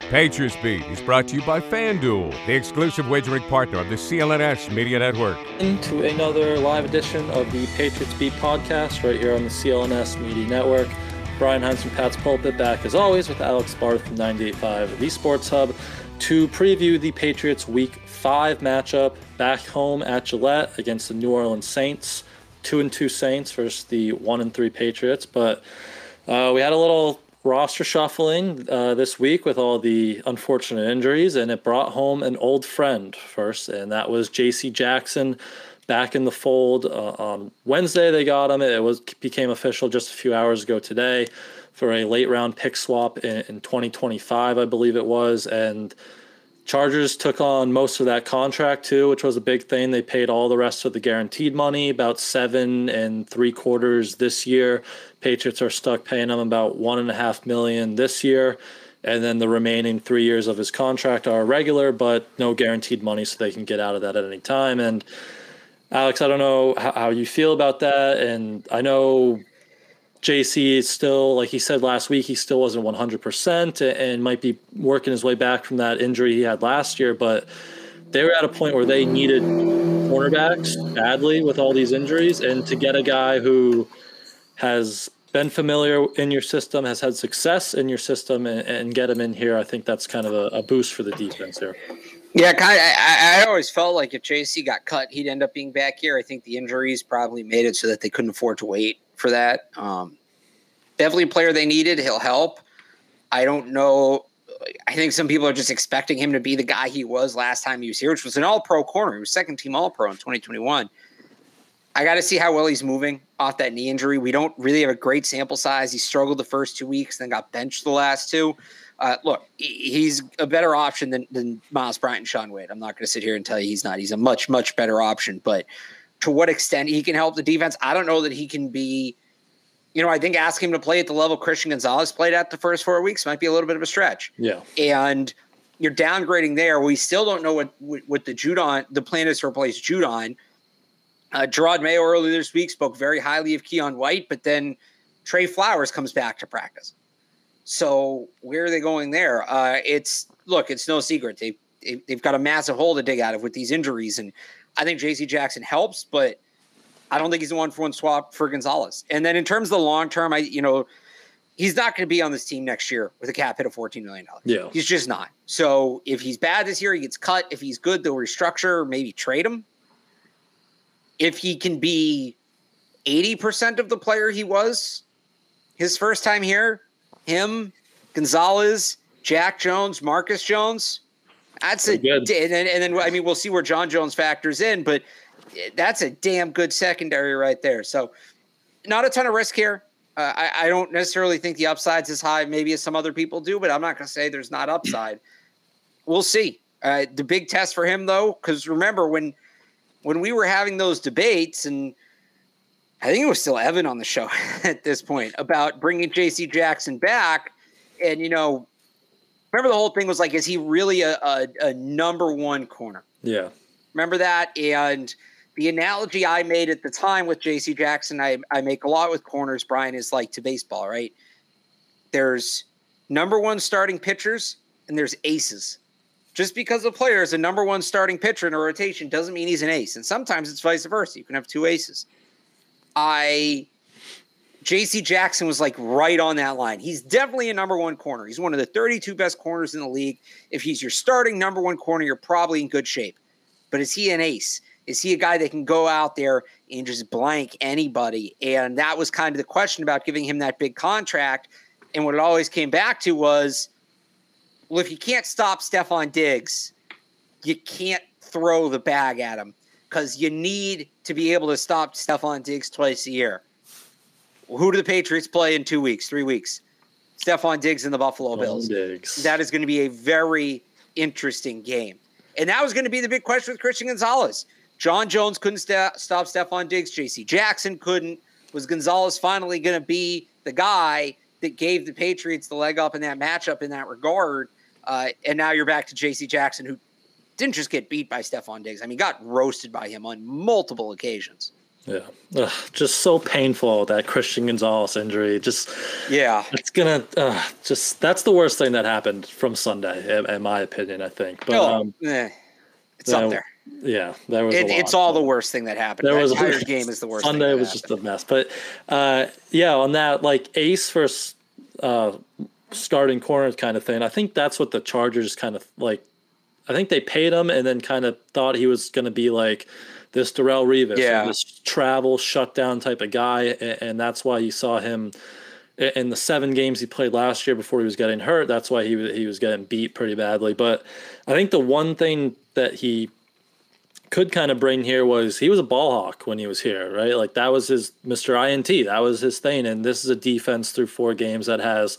Patriots Beat is brought to you by FanDuel, the exclusive wagering partner of the CLNS Media Network. Into another live edition of the Patriots Beat podcast right here on the CLNS Media Network. Brian Hines from Pat's Pulpit back as always with Alex Barth from 98.5 The Sports Hub to preview the Patriots Week 5 matchup back home at Gillette against the New Orleans Saints. 2 and 2 Saints versus the 1 and 3 Patriots. But uh, we had a little roster shuffling uh, this week with all the unfortunate injuries, and it brought home an old friend first, and that was J.C. Jackson back in the fold uh, on Wednesday. They got him. It was became official just a few hours ago today for a late round pick swap in, in 2025, I believe it was, and. Chargers took on most of that contract too, which was a big thing. They paid all the rest of the guaranteed money, about seven and three quarters this year. Patriots are stuck paying him about one and a half million this year, and then the remaining three years of his contract are regular, but no guaranteed money, so they can get out of that at any time. And Alex, I don't know how, how you feel about that, and I know JC is still, like he said last week, he still wasn't 100% and might be working his way back from that injury he had last year. But they were at a point where they needed cornerbacks badly with all these injuries. And to get a guy who has been familiar in your system, has had success in your system, and, and get him in here, I think that's kind of a, a boost for the defense here. Yeah, kind of, I, I, always felt like if JC got cut, he'd end up being back here. I think the injuries probably made it so that they couldn't afford to wait for that. Um, definitely a player they needed. He'll help. I don't know. I think some people are just expecting him to be the guy he was last time he was here, which was an all pro corner. He was second team all pro in 2021. I got to see how well he's moving off that knee injury. We don't really have a great sample size. He struggled the first two weeks, then got benched the last two. Uh, look, he's a better option than, than Myles Bryant and Shaun Wade. I'm not going to sit here and tell you he's not. He's a much, much better option. But to what extent he can help the defense, I don't know that he can be – you know, I think asking him to play at the level Christian Gonzalez played at the first four weeks might be a little bit of a stretch. Yeah. And you're downgrading there. We still don't know what what the Judon the plan is to replace Judon. Uh, Jerod Mayo earlier this week spoke very highly of Keion White, but then Trey Flowers comes back to practice. So where are they going there? Uh, it's look, it's no secret they, they they've got a massive hole to dig out of with these injuries, and I think J.C. Jackson helps, but I don't think he's the one for one swap for Gonzalez. And then in terms of the long term, I you know he's not going to be on this team next year with a cap hit of $14 million. Yeah. He's just not. So if he's bad this year, he gets cut. If he's good, they'll restructure, maybe trade him. If he can be 80% of the player he was his first time here, him, Gonzalez, Jack Jones, Marcus Jones, that's Pretty a, and then, and then, I mean, we'll see where John Jones factors in, but that's a damn good secondary right there. So, not a ton of risk here. Uh, I, I, don't necessarily think the upside's as high, maybe as some other people do, but I'm not going to say there's not upside. we'll see. Uh, the big test for him, though, because remember when when we were having those debates, and I think it was still Evan on the show at this point about bringing J.C. Jackson back, and you know, remember the whole thing was like, is he really a, a, a number one corner? Yeah. Remember that, and the analogy I made at the time with JC Jackson, I, I make a lot with corners, Brian, is like to baseball, right? There's number one starting pitchers and there's aces. Just because a player is a number one starting pitcher in a rotation doesn't mean he's an ace. And sometimes it's vice versa. You can have two aces. I JC Jackson was like right on that line. He's definitely a number one corner. He's one of the 32 best corners in the league. If he's your starting number one corner, you're probably in good shape. But is he an ace? Is he a guy that can go out there and just blank anybody? And that was kind of the question about giving him that big contract. And what it always came back to was, well, if you can't stop Stefon Diggs, you can't throw the bag at him because you need to be able to stop Stefon Diggs twice a year. Who do the Patriots play in two weeks, three weeks? Stefon Diggs and the Buffalo Bills. Diggs. That is going to be a very interesting game. And that was going to be the big question with Christian Gonzalez. John Jones couldn't st- stop Stefon Diggs. J.C. Jackson couldn't. Was Gonzalez finally going to be the guy that gave the Patriots the leg up in that matchup in that regard? Uh, and now you're back to J.C. Jackson, who didn't just get beat by Stefon Diggs. I mean, got roasted by him on multiple occasions. Yeah, Ugh, just so painful that Christian Gonzalez injury. Just yeah, it's gonna uh, just that's the worst thing that happened from Sunday, in, in my opinion. I think, but oh, um, eh, it's up there. Yeah, there was. It, it's all the worst thing that happened. There that was entire game is the worst. Sunday was happened. just a mess, but uh, yeah, on that like Ace versus uh, starting corner kind of thing. I think that's what the Chargers kind of like. I think they paid him and then kind of thought he was going to be like this Darrelle Revis, yeah. this travel shutdown type of guy, and, and, that's why you saw him in the seven games he played last year before he was getting hurt. That's why he he was getting beat pretty badly. But I think the one thing that he could kind of bring here was he was a ball hawk when he was here, right? Like that was his Mr. INT. That was his thing. And this is a defense through four games that has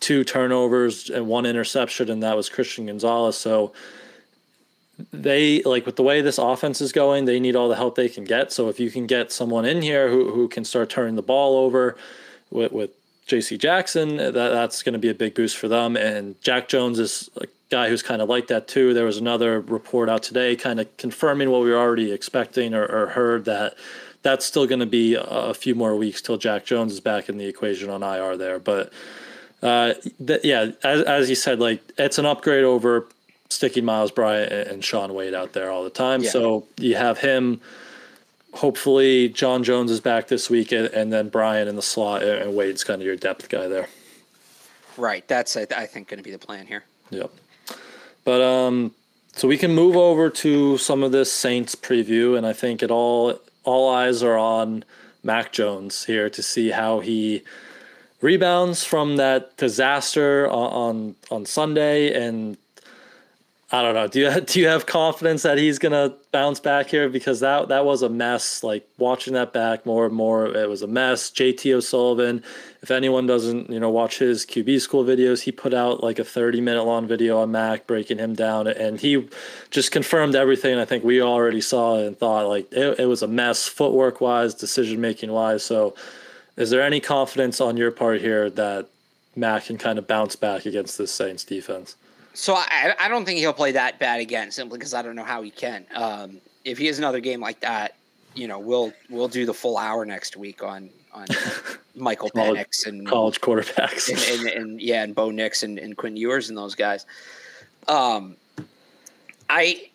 two turnovers and one interception, and that was Christian Gonzalez. So they like with the way this offense is going, they need all the help they can get. So if you can get someone in here who, who can start turning the ball over with, with JC Jackson, that, that's going to be a big boost for them. And Jack Jones is a guy who's kind of like that too. There was another report out today kind of confirming what we were already expecting or, or heard that that's still going to be a few more weeks till Jack Jones is back in the equation on IR there. But uh, th- yeah, as, as you said, like it's an upgrade over sticking Myles Bryant and Shaun Wade out there all the time. Yeah. So you have him. Hopefully, John Jones is back this week, and, then Bryant in the slot, and Wade's kind of your depth guy there. Right. That's I, I think going to be the plan here. Yep. But um, so we can move over to some of this Saints preview, and I think it all all eyes are on Mac Jones here to see how he rebounds from that disaster on on, on Sunday and I don't know. Do you do you have confidence that he's gonna bounce back here? Because that that was a mess. Like watching that back more and more, it was a mess. JT O'Sullivan. If anyone doesn't, you know, watch his QB school videos, he put out like a 30 minute long video on Mac breaking him down, and he just confirmed everything I think we already saw and thought. Like it, it was a mess, footwork wise, decision making wise. So, is there any confidence on your part here that Mac can kind of bounce back against this Saints defense? So I, I don't think he'll play that bad again, simply because I don't know how he can. Um, if he has another game like that, you know, we'll we'll do the full hour next week on on Michael college, Penix and college quarterbacks, and, and, and, yeah, and Bo Nix and, and Quinn Ewers and those guys. Um, I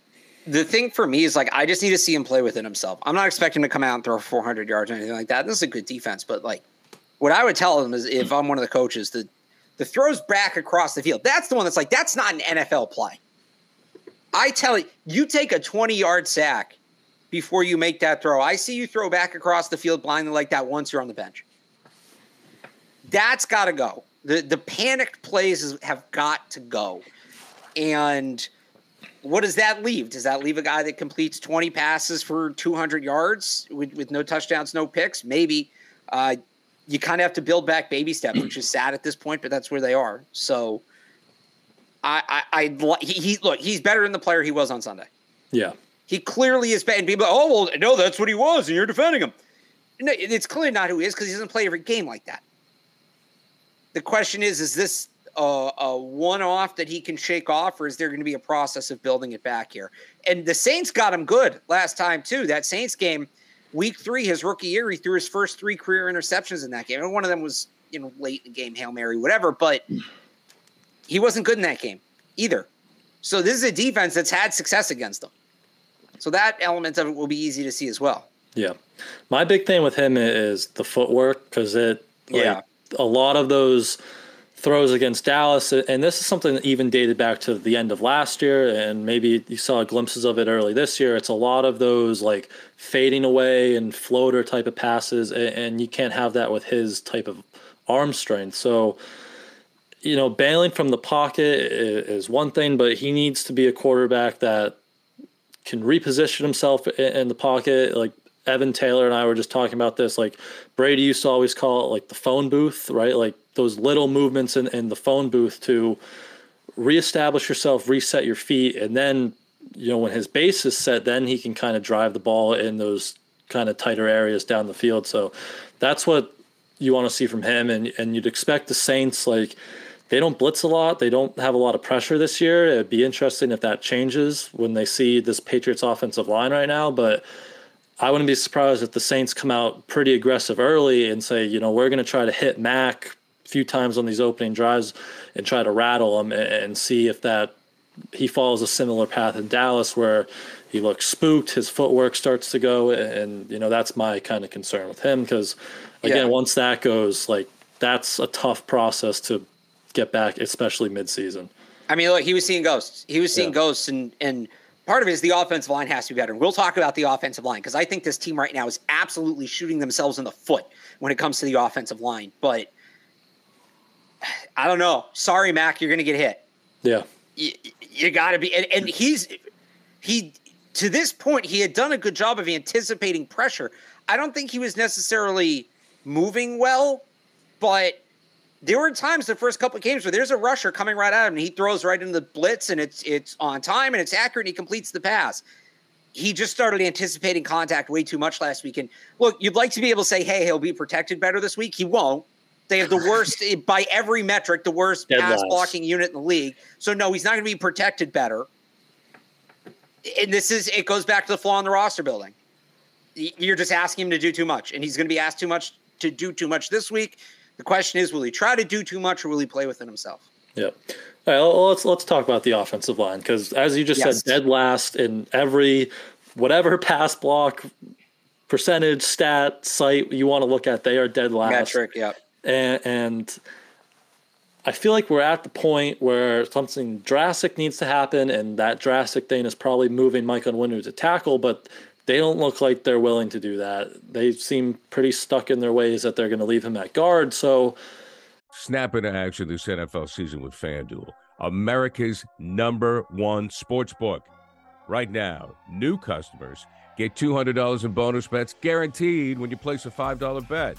the thing for me is like I just need to see him play within himself. I'm not expecting him to come out and throw 400 yards or anything like that. This is a good defense, but like what I would tell him is if I'm one of the coaches, the the throws back across the field. That's the one that's like, that's not an NFL play. I tell you, you take a 20 yard sack before you make that throw. I see you throw back across the field blindly like that once you're on the bench. That's got to go. The the panicked plays have got to go. And what does that leave? Does that leave a guy that completes 20 passes for 200 yards with, with no touchdowns, no picks? Maybe. Uh, you kind of have to build back baby steps, which is sad at this point, but that's where they are. So, I, I, I he, he look, he's better than the player he was on Sunday. Yeah, he clearly is bad. And people, oh well, no, that's what he was, and you're defending him. No, it's clearly not who he is because he doesn't play every game like that. The question is, is this a, a one-off that he can shake off, or is there going to be a process of building it back here? And the Saints got him good last time too. That Saints game Week three, his rookie year, he threw his first three career interceptions in that game. And one of them was, you know, late in the game, Hail Mary, whatever, but he wasn't good in that game either. So this is a defense that's had success against them. So that element of it will be easy to see as well. Yeah. My big thing with him is the footwork because it, like, Yeah. a lot of those throws against Dallas, and this is something that even dated back to the end of last year, and maybe you saw glimpses of it early this year. It's a lot of those like fading away and floater type of passes, and, you can't have that with his type of arm strength. So, you know, bailing from the pocket is one thing, but he needs to be a quarterback that can reposition himself in the pocket. Like Evan Taylor and I were just talking about this. Like Brady used to always call it like the phone booth, right? Like those little movements in, in the phone booth to reestablish yourself, reset your feet, and then you know when his base is set, then he can kind of drive the ball in those kind of tighter areas down the field. So that's what you want to see from him, and and you'd expect the Saints like they don't blitz a lot. They don't have a lot of pressure this year. It'd be interesting if that changes when they see this Patriots offensive line right now. But I wouldn't be surprised if the Saints come out pretty aggressive early and say, you know, we're going to try to hit Mac a few times on these opening drives and try to rattle him and, and see if that he follows a similar path in Dallas where he looks spooked, his footwork starts to go, and, and you know that's my kind of concern with him because again, Yeah. once that goes, like that's a tough process to get back, especially midseason. I mean, look, he was seeing ghosts. He was seeing Yeah. ghosts, and and part of it is the offensive line has to be better. And we'll talk about the offensive line because I think this team right now is absolutely shooting themselves in the foot when it comes to the offensive line. But I don't know. Sorry, Mac, you're going to get hit. Yeah, You, you got to be, and, and he's he to this point he had done a good job of anticipating pressure. I don't think he was necessarily moving well, but there were times the first couple of games where there's a rusher coming right at him and he throws right into the blitz and it's it's on time and it's accurate and he completes the pass. He just started anticipating contact way too much last week. And look, you'd like to be able to say, hey, he'll be protected better this week. He won't. They have the worst, eh, by every metric, the worst Dead pass last. blocking unit in the league. So no, he's not going to be protected better. And this is it goes back to the flaw in the roster building. You're just asking him to do too much, and he's going to be asked too much to do too much this week. The question is, will he try to do too much, or will he play within himself? yeah. All right, let's let's talk about the offensive line because, as you just Yes. said, dead last in every whatever pass block percentage stat site you want to look at, they are dead last. Metric, yeah. and, and I feel like we're at the point where something drastic needs to happen, and that drastic thing is probably moving Mike Onwenu to tackle, but they don't look like they're willing to do that. They seem pretty stuck in their ways that they're going to leave him at guard. So, Snap into action this NFL season with FanDuel, America's number one sports book. Right now, new customers get $200 in bonus bets guaranteed when you place a $5 bet.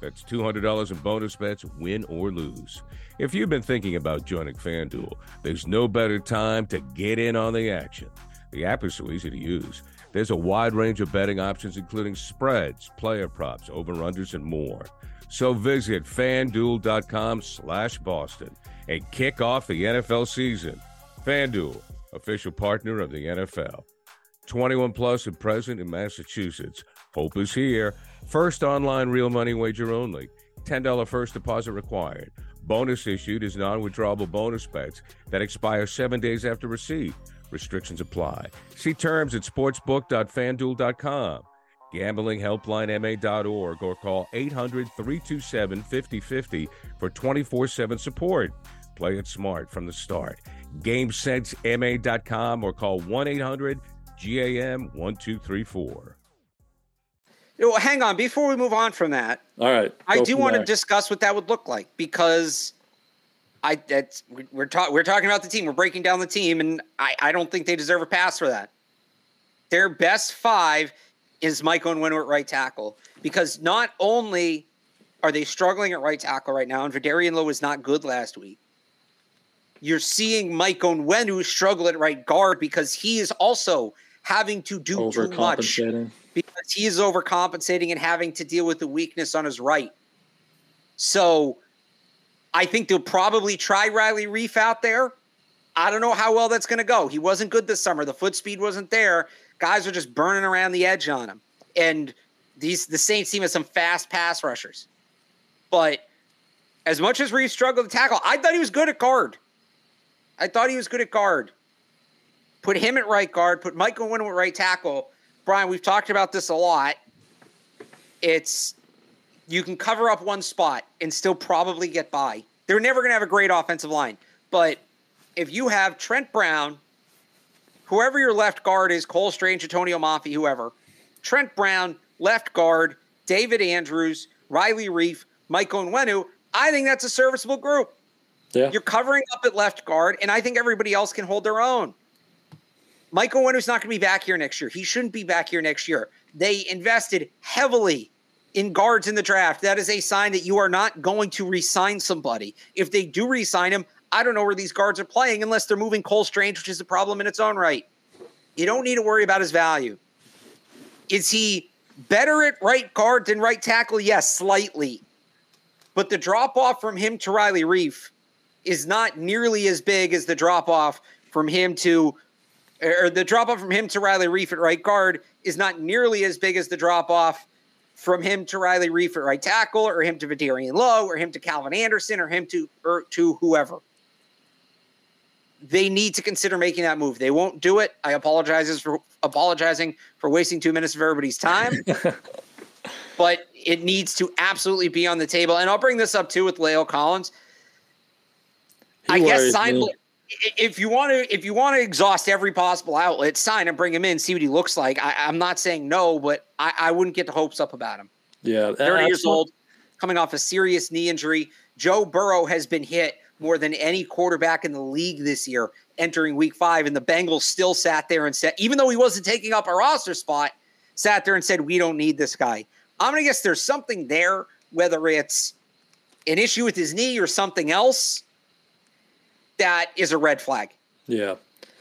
That's $200 in bonus bets, win or lose. If you've been thinking about joining FanDuel, there's no better time to get in on the action. The app is so easy to use. There's a wide range of betting options, including spreads, player props, over-unders, and more. So visit fanduel.com slash Boston and kick off the NFL season. FanDuel, official partner of the NFL. 21 plus and present in Massachusetts. Hope is here. First online real money wager only. $10 first deposit required. Bonus issued is non withdrawable bonus bets that expire seven days after receipt. Restrictions apply. See terms at sportsbook.fanduel.com. GamblingHelplineMA.org or call 800 327 5050 for 24 7 support. Play it smart from the start. GameSenseMA.com or call 1 800 GAM 1234. You know, hang on, before we move on from that, all right. I do from want to discuss what that would look like because I that's we- we're talking we're talking about the team. We're breaking down the team, and I, I don't think they deserve a pass for that. Their best five is Mike Onwenu at right tackle because not only are they struggling at right tackle right now, and Vederian Lowe was not good last week. You're seeing Mike Onwenu struggle at right guard because he is also having to do too much because he is overcompensating and having to deal with the weakness on his right. So I think they'll probably try Riley Reiff out there. I don't know how well that's going to go. He wasn't good this summer. The foot speed wasn't there. Guys are just burning around the edge on him. And these the Saints team has some fast pass rushers. But as much as Reiff struggled to tackle, I thought he was good at guard. I thought he was good at guard. Put him at right guard, put Michael Onwenu at right tackle. Brian, we've talked about this a lot. it's you can cover up one spot and still probably get by. They're never going to have a great offensive line, but if you have Trent Brown, whoever your left guard is, Cole Strange, Antonio Mafi, whoever, Trent Brown, left guard, David Andrews, Riley Reiff, Mike Onwenu, I think that's a serviceable group. Yeah. You're covering up at left guard, and I think everybody else can hold their own. Michael Onwenu's not going to be back here next year. He shouldn't be back here next year. They invested heavily in guards in the draft. That is a sign that you are not going to re-sign somebody. If they do re-sign him, I don't know where these guards are playing unless they're moving Cole Strange, which is a problem in its own right. You don't need to worry about his value. Is he better at right guard than right tackle? Yes, slightly. But the drop off from him to Riley Reiff is not nearly as big as the drop off from him to, or the drop off from him to Riley Reiff at right guard is not nearly as big as the drop off from him to Riley Reiff at right tackle, or him to Vederian Lowe, or him to Calvin Anderson, or him to or to whoever. They need to consider making that move. They won't do it. I apologize for apologizing for wasting two minutes of everybody's time. but it needs to absolutely be on the table. And I'll bring this up too with La'el Collins. He I guess worries sign me. If you want to if you want to exhaust every possible outlet, sign and bring him in, see what he looks like. I, I'm not saying no, but I, I wouldn't get the hopes up about him. Yeah. 30 that's years old, coming off a serious knee injury. Joe Burrow has been hit more than any quarterback in the league this year entering week five. And the Bengals still sat there and said, even though he wasn't taking up a roster spot, sat there and said, We don't need this guy. I'm going to guess there's something there, whether it's an issue with his knee or something else, that is a red flag. Yeah.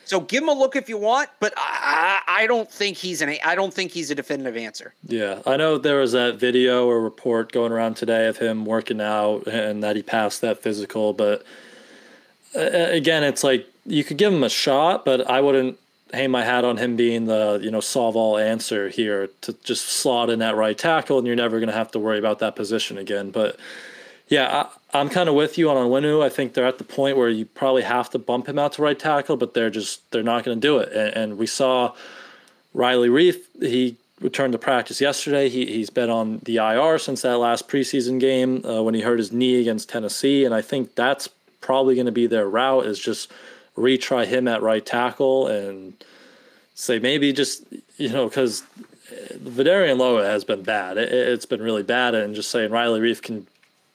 So give him a look if you want, but I, I don't think he's an I don't think he's a definitive answer. Yeah, I know there was that video or report going around today of him working out and that he passed that physical, but uh, again, it's like you could give him a shot, but I wouldn't hang my hat on him being the you know solve all answer here to just slot in that right tackle, and you're never going to have to worry about that position again. But yeah, I, I'm kind of with you on Onwenu. I think they're at the point where you probably have to bump him out to right tackle, but they're just they're not going to do it. And, and we saw Riley Reiff. He returned to practice yesterday. He he's been on the IR since that last preseason game uh, when he hurt his knee against Tennessee, and I think that's probably going to be their route is just retry him at right tackle and say maybe just you know because Vederian Lowe has been bad. It, it's been really bad, and just saying Riley Reiff can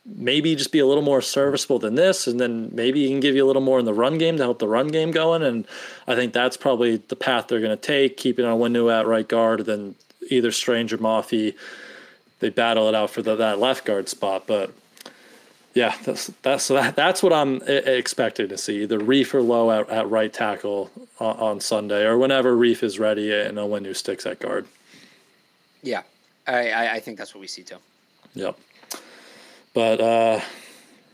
maybe just be a little more serviceable than this, and then maybe he can give you a little more in the run game to help the run game going. And I think that's probably the path they're going to take, keeping Onwenu at right guard, then either Strange or Mafi. They battle it out for the, that left guard spot, but yeah, that's that's that, that's what I'm expecting to see. Either Reiff or Lowe at, at right tackle on, on Sunday, or whenever Reiff is ready and Winu sticks at guard. Yeah, I, I, I think that's what we see too. Yep. But uh,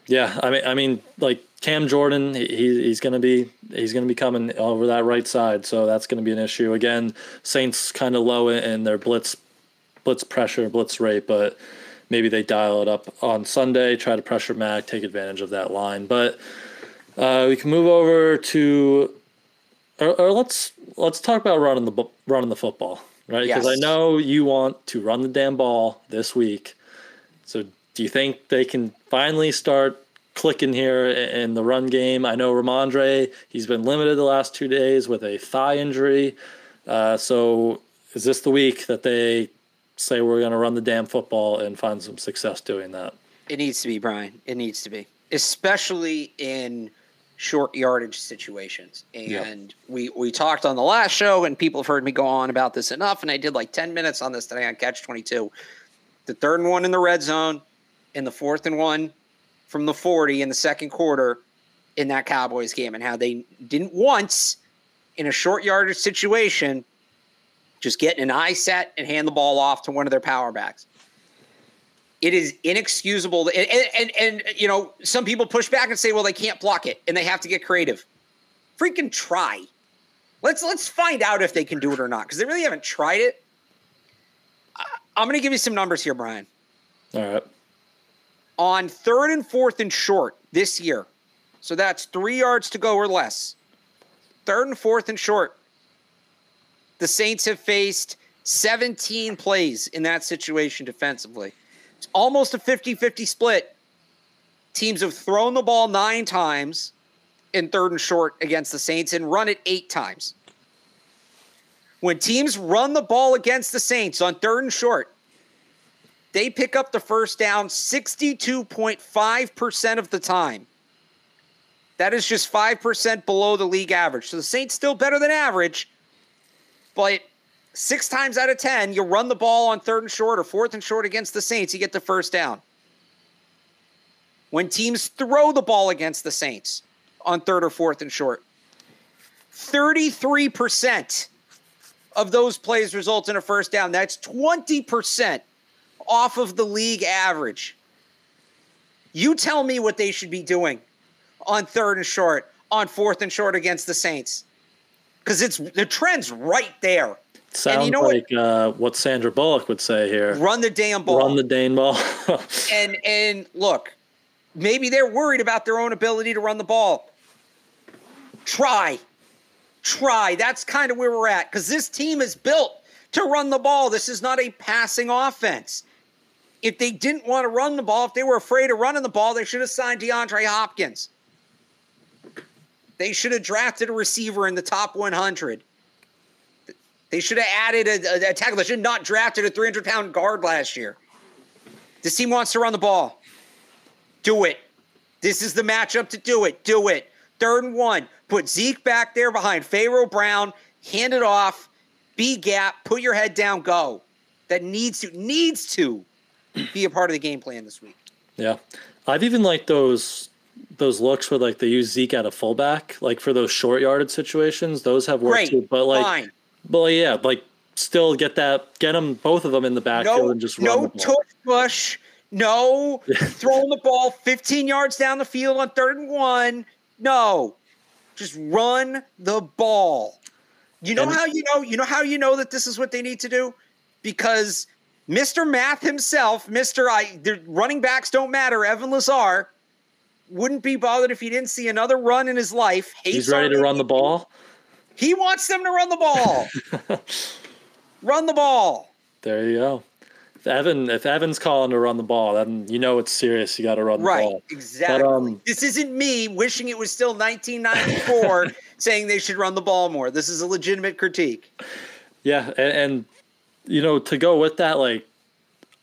yeah, I mean, I mean, like Cam Jordan, he, he's gonna be he's gonna be coming over that right side, so that's gonna be an issue again. Saints kind of low in their blitz blitz pressure, blitz rate, but maybe they dial it up on Sunday, try to pressure Mac, take advantage of that line. But uh, we can move over to, or, or let's let's talk about running the running the football, right? Because I know you want to run the damn ball this week. So do you think they can finally start clicking here in the run game? I know Rhamondre, he's been limited the last two days with a thigh injury. Uh, so is this the week that they say we're going to run the damn football and find some success doing that? It needs to be, Brian. It needs to be, especially in short yardage situations. And we we talked on the last show, and people have heard me go on about this enough. And I did like ten minutes on this today on Catch Twenty Two. The third and one in the red zone, and the fourth and one from the forty in the second quarter in that Cowboys game, and how they didn't once in a short yardage situation just get an eye set and hand the ball off to one of their power backs. It is inexcusable and, and, and and you know some people push back and say well they can't block it and they have to get creative. Freaking try. Let's let's find out if they can do it or not because they really haven't tried it. I- i'm going to give you some numbers here brian. All right. On third and fourth and short this year so that's three yards to go or less third and fourth and short the saints have faced 17 plays in that situation defensively. It's almost a 50 50 split. Teams have thrown the ball nine times in third and short against the Saints and run it eight times. When teams run the ball against the Saints on third and short, they pick up the first down 62.5% of the time. That is just 5% below the league average. So the Saints still better than average, but six times out of 10, you run the ball on third and short or fourth and short against the Saints, you get the first down. When teams throw the ball against the Saints on third or fourth and short, 33% of those plays result in a first down. That's 20% off of the league average. You tell me what they should be doing on third and short, on fourth and short against the Saints. Because it's the trend's right there. Sounds you know like what? Uh, what Sandra Bullock would say here. Run the damn ball. Run the damn ball. and and look, maybe they're worried about their own ability to run the ball. Try. Try. That's kind of where we're at because this team is built to run the ball. This is not a passing offense. If they didn't want to run the ball, if they were afraid of running the ball, they should have signed DeAndre Hopkins. They should have drafted a receiver in the top 100. They should have added a, a, a tackle. They should have not drafted a 300 pound guard last year. This team wants to run the ball. Do it. This is the matchup to do it. Do it. Third and one. Put Zeke back there behind Pharaoh Brown. Hand it off. B gap. Put your head down. Go. That needs to needs to be a part of the game plan this week. Yeah, I've even liked those those looks where like they use Zeke at a fullback, like for those short yarded situations. Those have worked Great. too. But like, Fine. but yeah, like still get that, get them both of them in the backfield no, and just run no the ball. push. No throwing the ball 15 yards down the field on third and one. No, just run the ball. You know And- how you know you know how you know that this is what they need to do because Mr. Math himself, Mr. I the running backs don't matter. Evan Lazar wouldn't be bothered if he didn't see another run in his life. He's ready to run the ball. He wants them to run the ball. run the ball. There you go. If Evan, if Evan's calling to run the ball, then you know it's serious. You got to run the Right, ball. exactly. um, this isn't me wishing it was still 1994 saying they should run the ball more. This is a legitimate critique. Yeah, and, and you know to go with that, like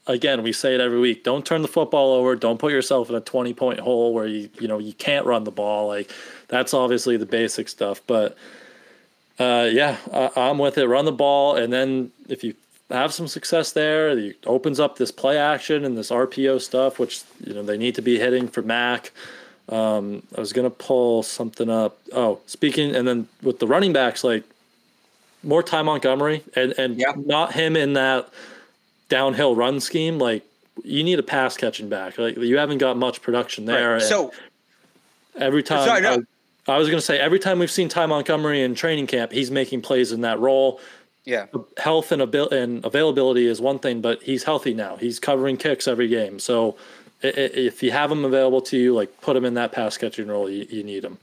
again, we say it every week: don't turn the football over. Don't put yourself in a twenty-point hole where you you know you can't run the ball. Like that's obviously the basic stuff. But uh, yeah, I, I'm with it. Run the ball, and then if you have some success there, it opens up this play action and this RPO stuff, which you know they need to be hitting for Mac. Um, I was gonna pull something up. Oh, speaking, and then with the running backs, like more Ty Montgomery and and Yeah. not him in that downhill run scheme. Like you need a pass catching back. Like you haven't got much production there. Right. So every time Sorry, no. I, I was going to say every time we've seen Ty Montgomery in training camp, he's making plays in that role. yeah, Health and abil- and availability is one thing, but he's healthy now. He's covering kicks every game. So if you have him available to you, like put him in that pass catching role. You, you need him.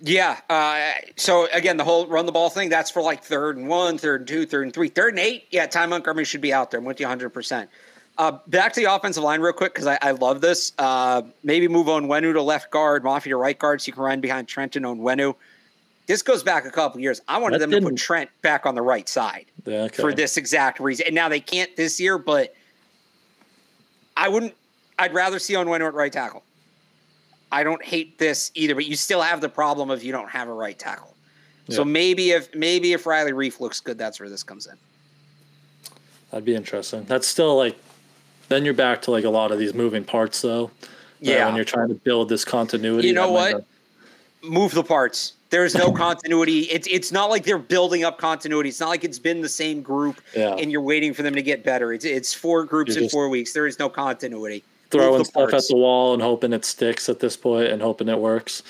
Yeah. Uh, so again, the whole run the ball thing that's for like third and one, third and two, third and three, third and eight. Yeah, Ty Montgomery should be out there. I'm with you 100. percent uh, back to the offensive line real quick because I, I love this. Uh, maybe move Onwenu to left guard, Mafi to right guard, so you can run behind Trenton Onwenu. This goes back a couple years. I wanted That them to put didn't- Trent back on the right side. Yeah, okay. for this exact reason. And now they can't this year, but I wouldn't. I'd rather see Onwenu at right tackle. I don't hate this either, but you still have the problem of you don't have a right tackle. So maybe if maybe if Riley Reiff looks good, that's where this comes in. That'd be interesting. That's still like, then you're back to like a lot of these moving parts though. Yeah. when you're trying to build this continuity. You know what? not- Move the parts. There's no continuity. It's it's not like they're building up continuity. It's not like it's been the same group Yeah. and you're waiting for them to get better. It's it's four groups You're in just- four weeks. There is no continuity. Throwing stuff at the wall and hoping it sticks at this point and hoping it works.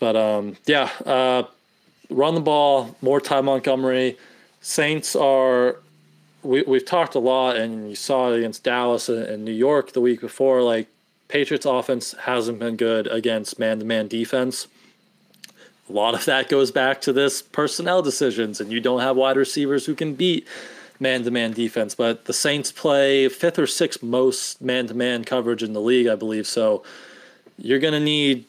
But um, yeah, uh, run the ball, more Ty Montgomery. Saints are, we, we've talked a lot, and you saw it against Dallas and, and New York the week before. Like, Patriots offense hasn't been good against man to man defense. a lot of that goes back to this personnel decisions, and you don't have wide receivers who can beat man to man defense. But the Saints play fifth or sixth most man to man coverage in the league, I believe. So you're going to need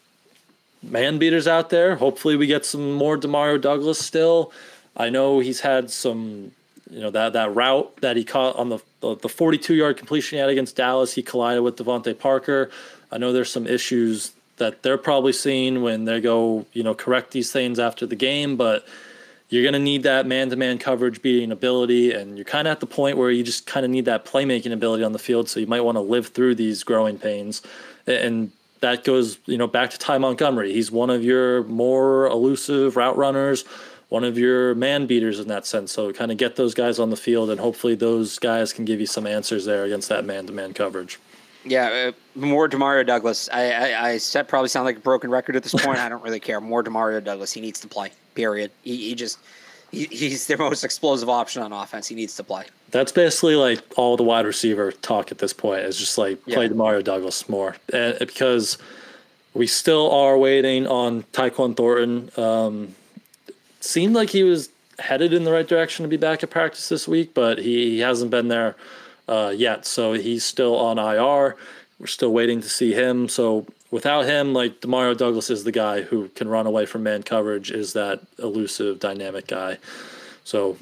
man beaters out there. Hopefully, we get some more Demario Douglas still. I know he's had some, you know, that, that route that he caught on the the 42 yard completion he had against Dallas. He collided with DeVante Parker. I know there's some issues that they're probably seeing when they go, you know, correct these things after the game, but you're going to need that man-to-man coverage beating ability and you're kind of at the point where you just kind of need that playmaking ability on the field so you might want to live through these growing pains and that goes you know back to ty montgomery he's one of your more elusive route runners one of your man beaters in that sense so kind of get those guys on the field and hopefully those guys can give you some answers there against that man-to-man coverage yeah, uh, more Demario Douglas. I, I, I probably sound like a broken record at this point. I don't really care. More Demario Douglas. He needs to play. Period. He, he just he, he's their most explosive option on offense. He needs to play. That's basically like all the wide receiver talk at this point is just like yeah. play Demario Douglas more and, because we still are waiting on Tyquan Thornton. Um, seemed like he was headed in the right direction to be back at practice this week, but he, he hasn't been there uh, yet. So he's still on IR. We're still waiting to see him. So without him, like Demario Douglas is the guy who can run away from man coverage, is that elusive, dynamic guy. So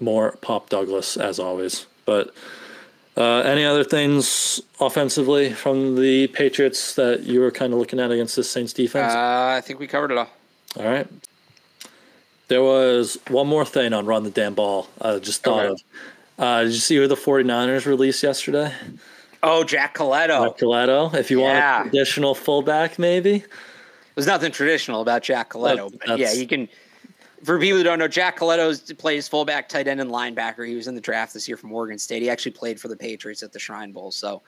more Pop Douglas as always. But uh, any other things offensively from the Patriots that you were kind of looking at against this Saints defense? Uh, I think we covered it all. All right. There was one more thing on run the damn ball. I just thought okay. of. Uh, did you see who the 49ers released yesterday? Oh, Jack Colletto. Jack Colletto. If you yeah. want a traditional fullback, maybe. There's nothing traditional about Jack Colletto. But yeah, you can. For people who don't know, Jack Colletto plays fullback, tight end, and linebacker. He was in the draft this year from Oregon State. He actually played for the Patriots at the Shrine Bowl. So,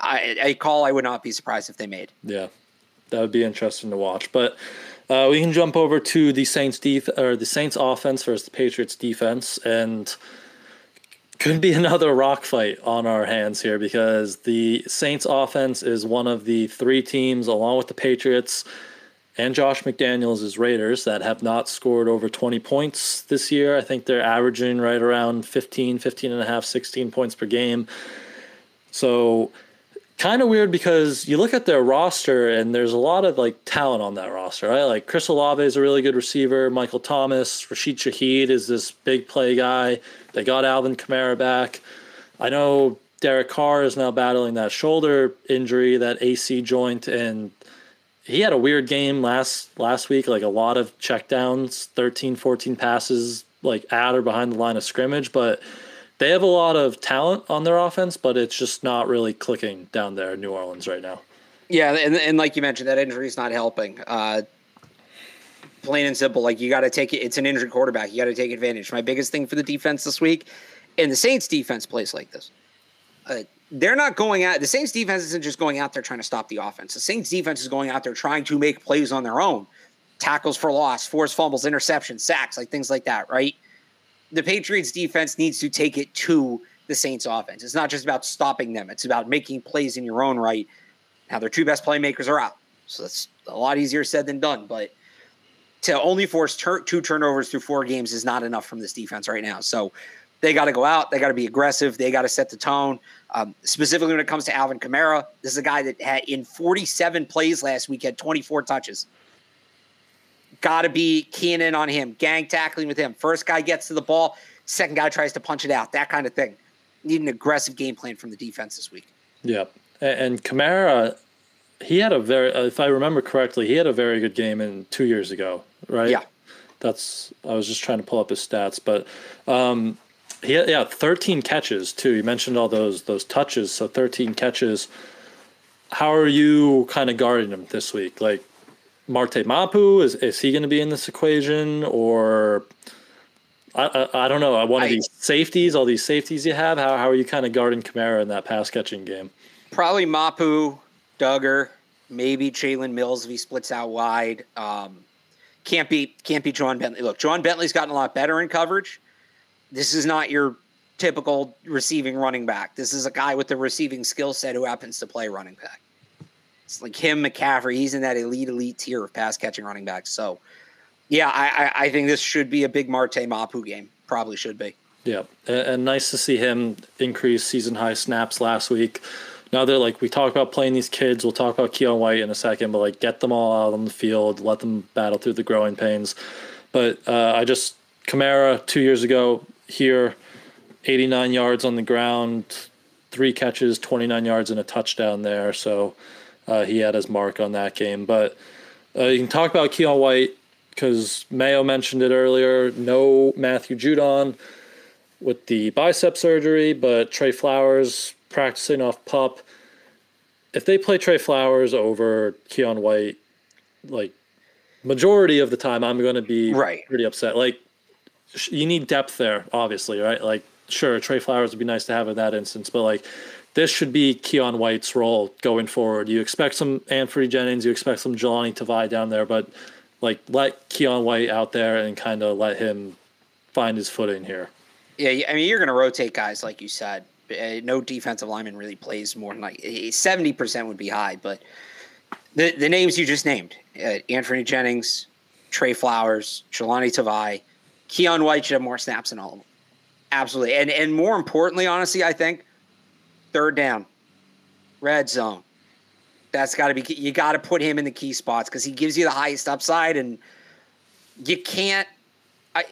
I, a call I would not be surprised if they made. Yeah, that would be interesting to watch. But uh, we can jump over to the Saints def- or the Saints offense versus the Patriots defense, and could be another rock fight on our hands here because the Saints offense is one of the three teams, along with the Patriots and Josh McDaniels' Raiders, that have not scored over 20 points this year. I think they're averaging right around 15, 15 and a half, 16 points per game. So kind of weird because you look at their roster and there's a lot of like talent on that roster, right? Like Chris Olave is a really good receiver. Michael Thomas, Rashid Shaheed is this big play guy. They got Alvin Kamara back. I know Derek Carr is now battling that shoulder injury, that AC joint, and he had a weird game last last week, like a lot of checkdowns, 13, 14 passes, like at or behind the line of scrimmage, but they have a lot of talent on their offense, but it's just not really clicking down there in New Orleans right now. Yeah, and, and like you mentioned, that injury is not helping. Uh, plain and simple, like you got to take it. It's an injured quarterback. You got to take advantage. My biggest thing for the defense this week, and the Saints defense plays like this. Uh, they're not going out. The Saints defense isn't just going out there trying to stop the offense. The Saints defense is going out there trying to make plays on their own, tackles for loss, forced fumbles, interceptions, sacks, like things like that. Right the Patriots defense needs to take it to the Saints offense. It's not just about stopping them, it's about making plays in your own right. Now, their two best playmakers are out. So that's a lot easier said than done. But to only force tur- two turnovers through four games is not enough from this defense right now. So they got to go out. They got to be aggressive. They got to set the tone. Um, specifically when it comes to Alvin Kamara, this is a guy that had in 47 plays last week had 24 touches. Got to be keying in on him, gang tackling with him. First guy gets to the ball, second guy tries to punch it out, that kind of thing. Need an aggressive game plan from the defense this week. Yeah. And Kamara, he had a very, if I remember correctly, he had a very good game in two years ago, right? Yeah. That's, I was just trying to pull up his stats, but um, he had, yeah, 13 catches too. You mentioned all those, those touches. So 13 catches. How are you kind of guarding him this week? Like, Marte Mapu is is he going to be in this equation or I, I, I don't know one of I, these safeties all these safeties you have how how are you kind of guarding Kamara in that pass catching game? Probably Mapu, Dugger, maybe Jalen Mills if he splits out wide. Um, can't be can't be Ja'Whaun Bentley. Look, Ja'Whaun Bentley's gotten a lot better in coverage. This is not your typical receiving running back. This is a guy with the receiving skill set who happens to play running back. It's like him, McCaffrey. He's in that elite, elite tier of pass catching running backs. So, yeah, I, I, I think this should be a big Marte Mapu game. Probably should be. Yeah, and, and nice to see him increase season high snaps last week. Now they're like we talk about playing these kids. We'll talk about Keion White in a second, but like get them all out on the field, let them battle through the growing pains. But uh, I just Kamara two years ago here, 89 yards on the ground, three catches, 29 yards, and a touchdown there. So uh, he had his mark on that game. But uh, you can talk about Keion White because Mayo mentioned it earlier. No Matthew Judon with the bicep surgery, but Trey Flowers practicing off pup. If they play Trey Flowers over Keion White, like majority of the time, I'm going to be right. pretty upset. Like you need depth there, obviously, right? Like sure, Trey Flowers would be nice to have in that instance, but like this should be Keion White's role going forward. You expect some Anfernee Jennings, you expect some Jahlani Tavai down there, but like let Keion White out there and kind of let him find his footing here. Yeah, I mean you're going to rotate guys like you said. Uh, no defensive lineman really plays more than like seventy percent would be high, but the the names you just named: uh, Anfernee Jennings, Trey Flowers, Jahlani Tavai, Keion White should have more snaps than all of them. Absolutely, and and more importantly, honestly, I think third down, red zone. That's got to be you got to put him in the key spots because he gives you the highest upside, and you can't. I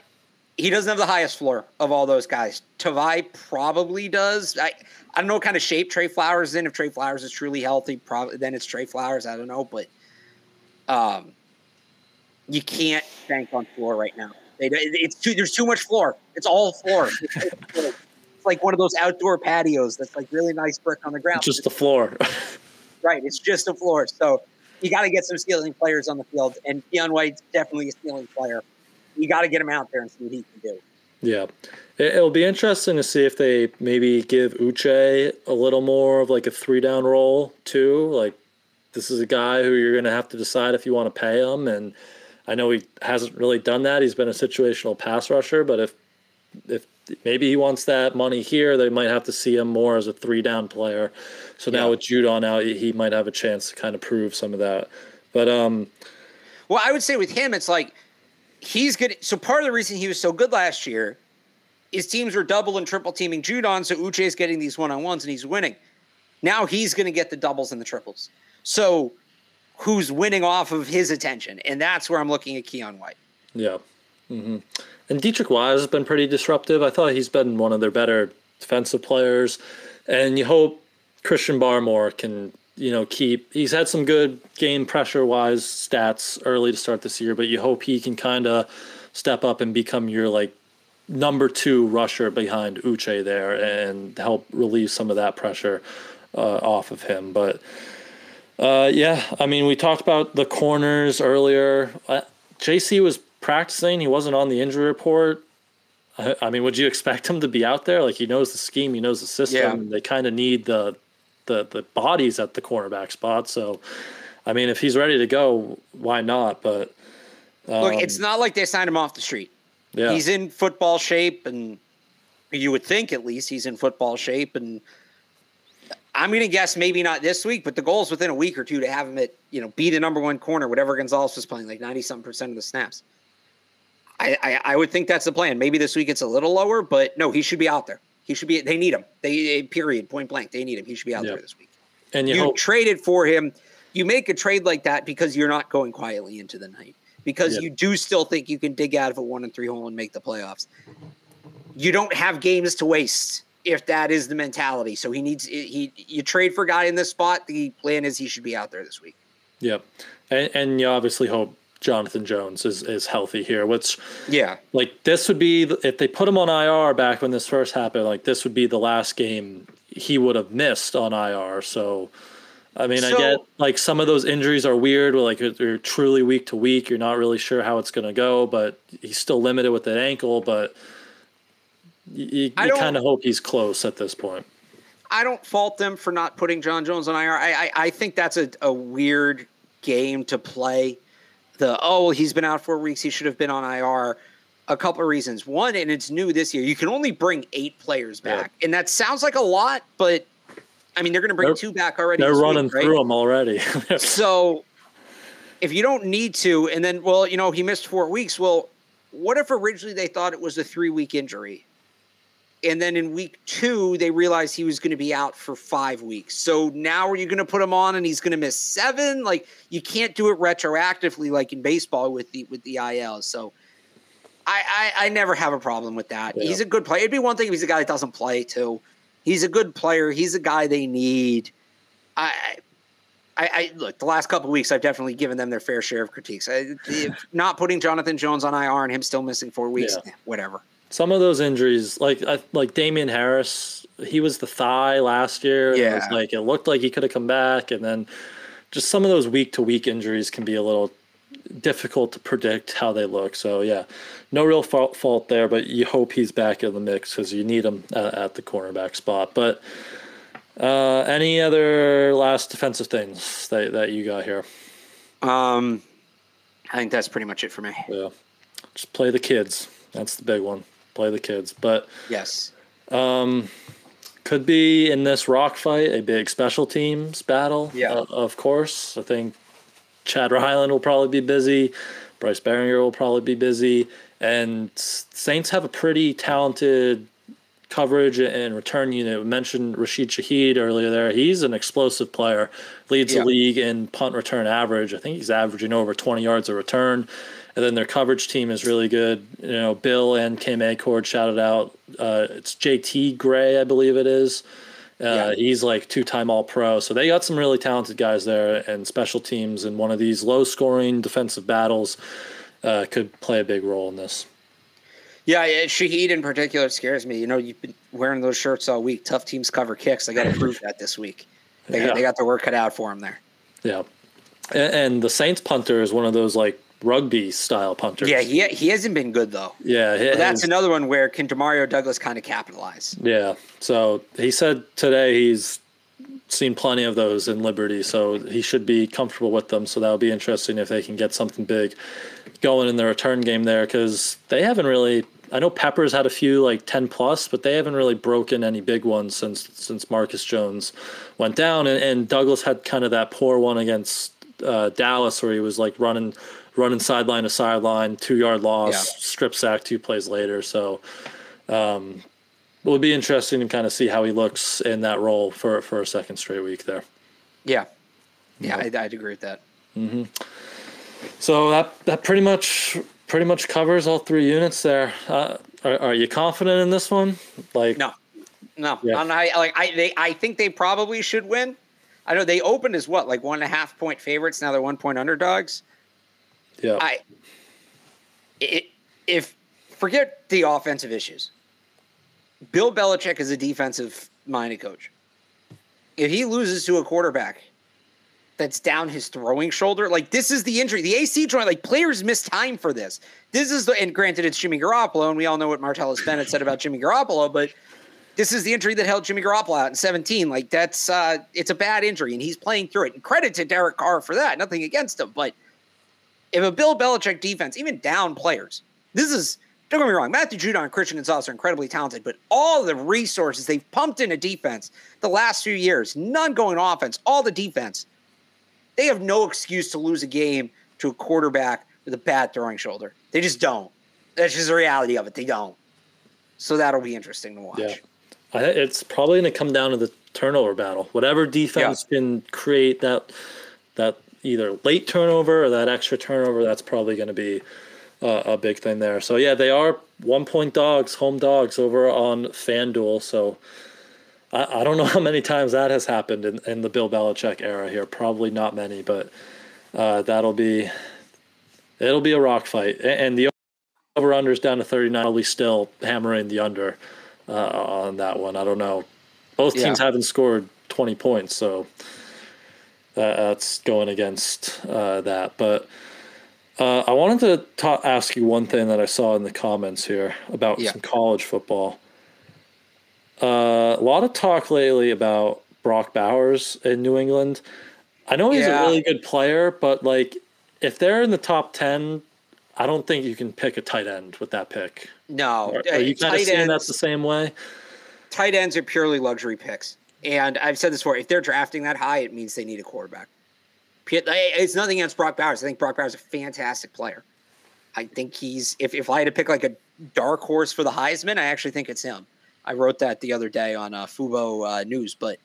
he doesn't have the highest floor of all those guys. Tavai probably does. I I don't know what kind of shape Trey Flowers is in. If Trey Flowers is truly healthy, probably then it's Trey Flowers. I don't know, but um, you can't bank on floor right now. it's too there's too much floor. It's all floor. It's, like one of those outdoor patios that's like really nice brick on the ground. Just the floor. right. It's just a floor. So you got to get some stealing players on the field, and Keion White's definitely a stealing player. You got to get him out there and see what he can do. Yeah. It'll be interesting to see if they maybe give Uche a little more of like a three down role too. Like this is a guy who you're going to have to decide if you want to pay him. And I know he hasn't really done that. He's been a situational pass rusher, but if if maybe he wants that money here, they might have to see him more as a three down player. So now yeah. with Judon out, he might have a chance to kind of prove some of that. But um, well, I would say with him, it's like he's good. So part of the reason he was so good last year is teams were double and triple teaming Judon, so Uche is getting these one on ones and he's winning. Now he's going to get the doubles and the triples. So who's winning off of his attention? And that's where I'm looking at Keion White. Yeah. Mm-hmm. And Deatrich Wise has been pretty disruptive. I thought he's been one of their better defensive players. And you hope Christian Barmore can, you know, keep. He's had some good game pressure wise stats early to start this year, but you hope he can kind of step up and become your like number two rusher behind Uche there and help relieve some of that pressure uh, off of him. But uh, yeah, I mean, we talked about the corners earlier. Uh, JC was practicing. He wasn't on the injury report. I, I, mean, would you expect him to be out there? Like he knows the scheme, he knows the system. Yeah. They kind of need the the the bodies at the cornerback spot. So, I mean, if he's ready to go, why not? But um, look, it's um, not like they signed him off the street. Yeah. He's in football shape, and you would think at least he's in football shape. And I'm going to guess maybe not this week, but the goal is within a week or two to have him at you know be the number one corner, whatever Gonzalez was playing, like ninety something percent of the snaps. I, I, I would think that's the plan. Maybe this week it's a little lower, but no, he should be out there. He should be. They need him. They eh, period point blank. They need him. He should be out there this week. And you, you hope- traded for him. You make a trade like that because you're not going quietly into the night because yep. you do still think you can dig out of a one and three hole and make the playoffs. You don't have games to waste if that is the mentality. So he needs eh, he you trade for guy in this spot. The plan is he should be out there this week. Yep, and, and you obviously hope Jonathan Jones is is healthy here. Which yeah, like this would be if they put him on IR back when this first happened. Like this would be the last game he would have missed on IR. So. I mean, so, I get like some of those injuries are weird. Where like you're truly week to week, you're not really sure how it's going to go. But he's still limited with that ankle. But you, you kind of hope he's close at this point. I don't fault them for not putting John Jones on IR. I I, I think that's a, a weird game to play the oh he's been out four weeks he should have been on IR. A couple of reasons. One, and it's new this year. You can only bring eight players back, and that sounds like a lot, but I mean, they're going to bring They're- two back already. They're running week, right? through them already. So if you don't need to, and then, well, you know, he missed four weeks. Well, what if originally they thought it was a three week injury? And then in week two, they realized he was going to be out for five weeks. So now are you going to put him on and he's going to miss seven? Like you can't do it retroactively like in baseball with the with the IL. So I I, I never have a problem with that. Yeah. He's a good player. It'd be one thing if he's a guy that doesn't play too. He's a good player. He's a guy they need. I, I, I look. The last couple of weeks, I've definitely given them their fair share of critiques. I, if not putting Jonathan Jones on IR and him still missing four weeks, Yeah. eh, whatever. Some of those injuries, like I- like Damien Harris, he was the thigh last year. and It was Yeah. like it looked like he could have come back, and then just some of those week to week injuries can be a little difficult to predict how they look. So yeah, no real fault, fault there, but you hope he's back in the mix because you need him at, at the cornerback spot. But uh, any other last defensive things that that you got here? Um, I think that's pretty much it for me. Yeah, just play the kids. That's the big one. Play the kids, but. Yes. could be in this rock fight a big special teams battle. Yeah. uh, of course. I think Chad Ryland will probably be busy. Bryce Baringer will probably be busy, and Saints have a pretty talented coverage and return unit. We mentioned Rashid Shaheed earlier. There, he's an explosive player. Leads Yeah. the league in punt return average. I think he's averaging over 20 yards a return. And then their coverage team is really good. You know, Bill and Cam Achord shouted out. Uh, it's JT Gray, I believe it is. Uh, Yeah. He's like two time All Pro. So they got some really talented guys there, and special teams in one of these low scoring defensive battles uh, could play a big role in this. Yeah, yeah, Shaheed in particular scares me. You know, you've been wearing those shirts all week. Tough teams cover kicks. They got to prove that this week. They, Yeah. they got their work cut out for them there. Yeah. And, and the Saints punter is one of those like rugby style punters. Yeah, he he hasn't been good though. Yeah. That's another one where can Demario Douglas kind of capitalize? Yeah. So he said today he's seen plenty of those in Liberty, so he should be comfortable with them. So that'll be interesting if they can get something big going in the return game there because they haven't really. I know Peppers had a few like ten plus, but they haven't really broken any big ones since since Marcus Jones went down, and, and Douglas had kind of that poor one against uh, Dallas where he was like running running sideline to sideline, two yard loss, Yeah. strip sack two plays later. So it would be interesting to kind of see how he looks in that role for for a second straight week there. Yeah, yeah, I'd, I'd agree with that. So that that pretty much pretty much covers all three units there. Uh, are, are you confident in this one? Like No, no, Yeah. I'm like I they I think they probably should win. I know they opened as what like one and a half point favorites. Now they're one point underdogs. Yeah, I it, if forget the offensive issues. Bill Belichick is a defensive minded coach. If he loses to a quarterback that's down his throwing shoulder, like this is the injury, the AC joint, like players miss time for this. This is the and granted it's Jimmy Garoppolo, and we all know what Martellus Bennett said about Jimmy Garoppolo, but this is the injury that held Jimmy Garoppolo out in 17. Like that's uh it's a bad injury, and he's playing through it. And credit to Derek Carr for that. Nothing against him, but if a Bill Belichick defense, even down players, this is don't get me wrong, Matthew Judon and Christian Gonzalez are incredibly talented, but all the resources they've pumped into defense the last few years, none going offense, all the defense, they have no excuse to lose a game to a quarterback with a bad throwing shoulder. They just don't. That's just the reality of it. They don't. So that'll be interesting to watch. yeah. I, it's probably going to come down to the turnover battle. Whatever defense can create that that either late turnover or that extra turnover, that's probably going to be uh, a big thing there. So yeah, they are one point dogs, home dogs over on FanDuel. So I, I don't know how many times that has happened in, in the Bill Belichick era here. Probably not many, but uh, that'll be it'll be a rock fight. And the over under is down to 39. Probably still hammering the under uh, on that one. I don't know. Both teams Yeah. haven't scored 20 points, so that, that's going against uh, that. But uh, I wanted to ta- ask you one thing that I saw in the comments here about Yeah. some college football. Uh, a lot of talk lately about Brock Bowers in New England. I know he's Yeah. a really good player, but like if they're in the top 10, I don't think you can pick a tight end with that pick. No, Are, uh, are you kind of seeing that the same way? tight ends are purely luxury picks. And I've said this before: if they're drafting that high, it means they need a quarterback. It's nothing against Brock Bowers. I think Brock Bowers is a fantastic player. I think he's if, if I had to pick like a dark horse for the Heisman, I actually think it's him. I wrote that the other day on uh, Fubo uh, News, but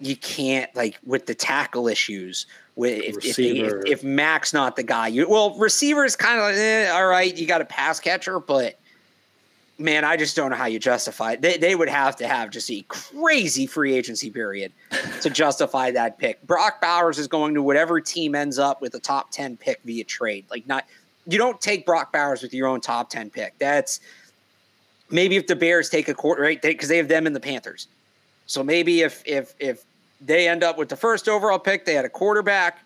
you can't like with the tackle issues. With if, if, if, if, Mac's not the guy, you well receiver is kind of like, eh, all right. You got a pass catcher, but man, I just don't know how you justify it. They, they would have to have just a crazy free agency period to justify that pick. Brock Bowers is going to whatever team ends up with a top 10 pick via trade. Like, not, you don't take Brock Bowers with your own top 10 pick. That's maybe if the Bears take a quarter, right? Because they, they have them in the Panthers. So maybe if, if, if they end up with the first overall pick, they had a quarterback.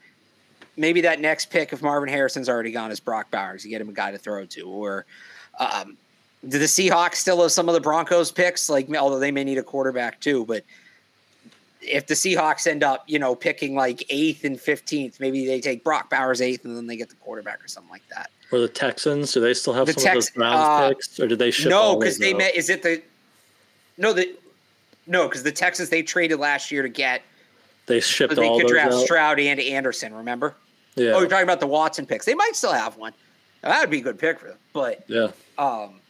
Maybe that next pick, if Marvin Harrison's already gone, is Brock Bowers. You get him a guy to throw to, or um, do the Seahawks still have some of the Broncos picks? Like, although they may need a quarterback too, but if the Seahawks end up, you know, picking like eighth and fifteenth, maybe they take Brock Bowers eighth and then they get the quarterback or something like that. Or the Texans? Do they still have the some Tex- of those Browns uh, picks, or did they ship? No, because they met. Is it the? No, the no, because the Texans they traded last year to get. They shipped so they all could draft out. Stroud and Anderson. Remember? Yeah. Oh, you're talking about the Watson picks. They might still have one. That would be a good pick for them. But yeah. Um,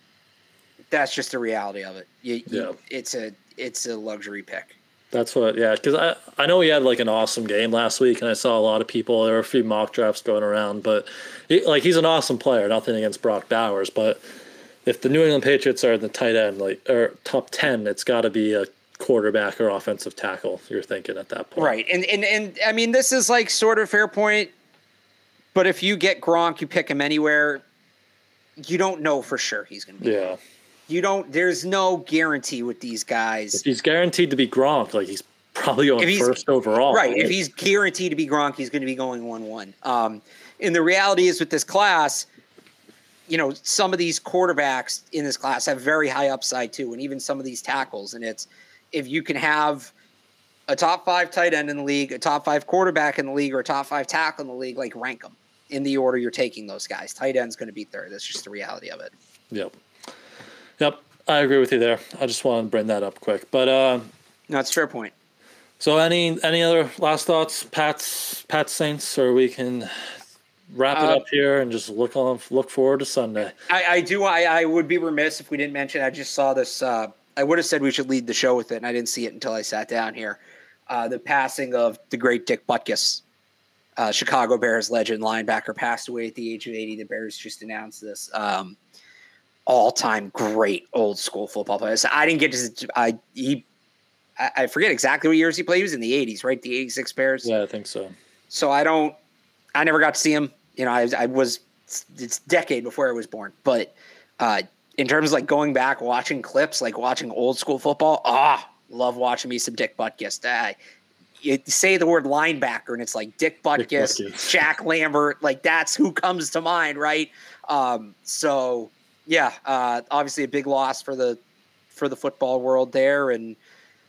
that's just the reality of it. You, you, yeah. It's a it's a luxury pick. That's what, yeah. Because I I know he had like an awesome game last week, and I saw a lot of people. There were a few mock drafts going around, but he, like he's an awesome player. Nothing against Brock Bowers, but if the New England Patriots are in the tight end, like or top ten, it's got to be a quarterback or offensive tackle. You're thinking at that point, right? And and and I mean, this is like sort of fair point. But if you get Gronk, you pick him anywhere. You don't know for sure he's going to be. Yeah you don't. There's no guarantee with these guys. If he's guaranteed to be Gronk, like he's probably going first overall. Right. right. If he's guaranteed to be Gronk, he's going to be going one one. Um, and the reality is with this class, you know, some of these quarterbacks in this class have very high upside too, and even some of these tackles. And it's if you can have a top five tight end in the league, a top five quarterback in the league, or a top five tackle in the league, like rank them in the order you're taking those guys. Tight end's going to be third. That's just the reality of it. Yep. Yep, I agree with you there. I just wanted to bring that up quick, but uh, no, it's fair point. So, any any other last thoughts, Pat's Pat Saints, or we can wrap it uh, up here and just look on look forward to Sunday. I, I do. I, I would be remiss if we didn't mention. I just saw this. Uh, I would have said we should lead the show with it, and I didn't see it until I sat down here. Uh, the passing of the great Dick Butkus, uh, Chicago Bears legend linebacker, passed away at the age of eighty. The Bears just announced this. Um, all time great old school football player. So I didn't get to I he I forget exactly what years he played. He was in the eighties, right? The eighty six Bears. Yeah, I think so. So I don't I never got to see him. You know, I, I was it's decade before I was born. But uh in terms of like going back, watching clips, like watching old school football, ah, love watching me some Dick Butkus. Uh, you say the word linebacker and it's like Dick Butkus, Dick Butkus. Jack Lambert, like that's who comes to mind, right? Um, so yeah, uh, obviously a big loss for the for the football world there, and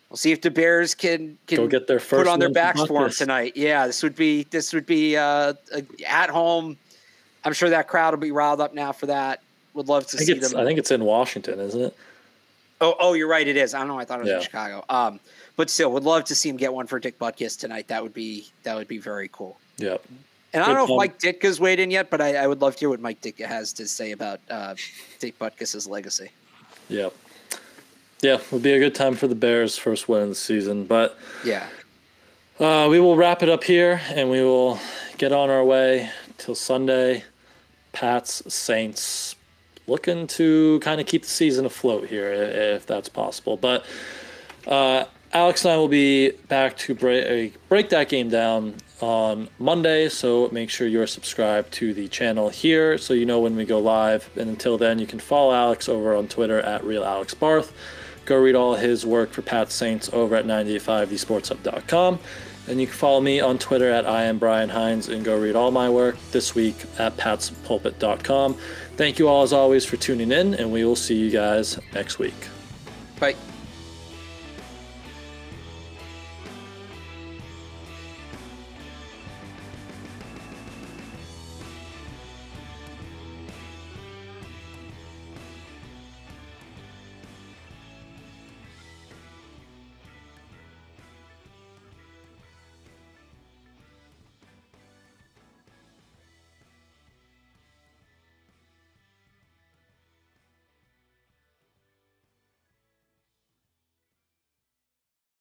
we'll see if the Bears can can Go get their first put on their backs for them tonight. Yeah, this would be this would be uh, at home. I'm sure that crowd will be riled up now for that. Would love to see them. I think it's in Washington, isn't it? Oh, oh, you're right. It is. I don't know. I thought it was yeah. in Chicago. Um, but still, would love to see him get one for Dick Butkus tonight. That would be that would be very cool. Yep. And I don't know if Mike Ditka's weighed in yet, but I, I, would love to hear what Mike Ditka has to say about uh, Dick Butkus's legacy. Yeah. Yeah, it'll be a good time for the Bears' first win of the season. But yeah, uh, we will wrap it up here and we will get on our way till Sunday. Pats, Saints, looking to kind of keep the season afloat here if that's possible. But uh, Alex and I will be back to break, break that game down on Monday. So make sure you're subscribed to the channel here so you know when we go live. And until then, you can follow Alex over on Twitter at RealAlexBarth. Go read all his work for Pat Saints over at 985thesportshub.com. And you can follow me on Twitter at I am Brian Hines and go read all my work this week at patspulpit.com. Thank you all as always for tuning in, and we will see you guys next week. Bye.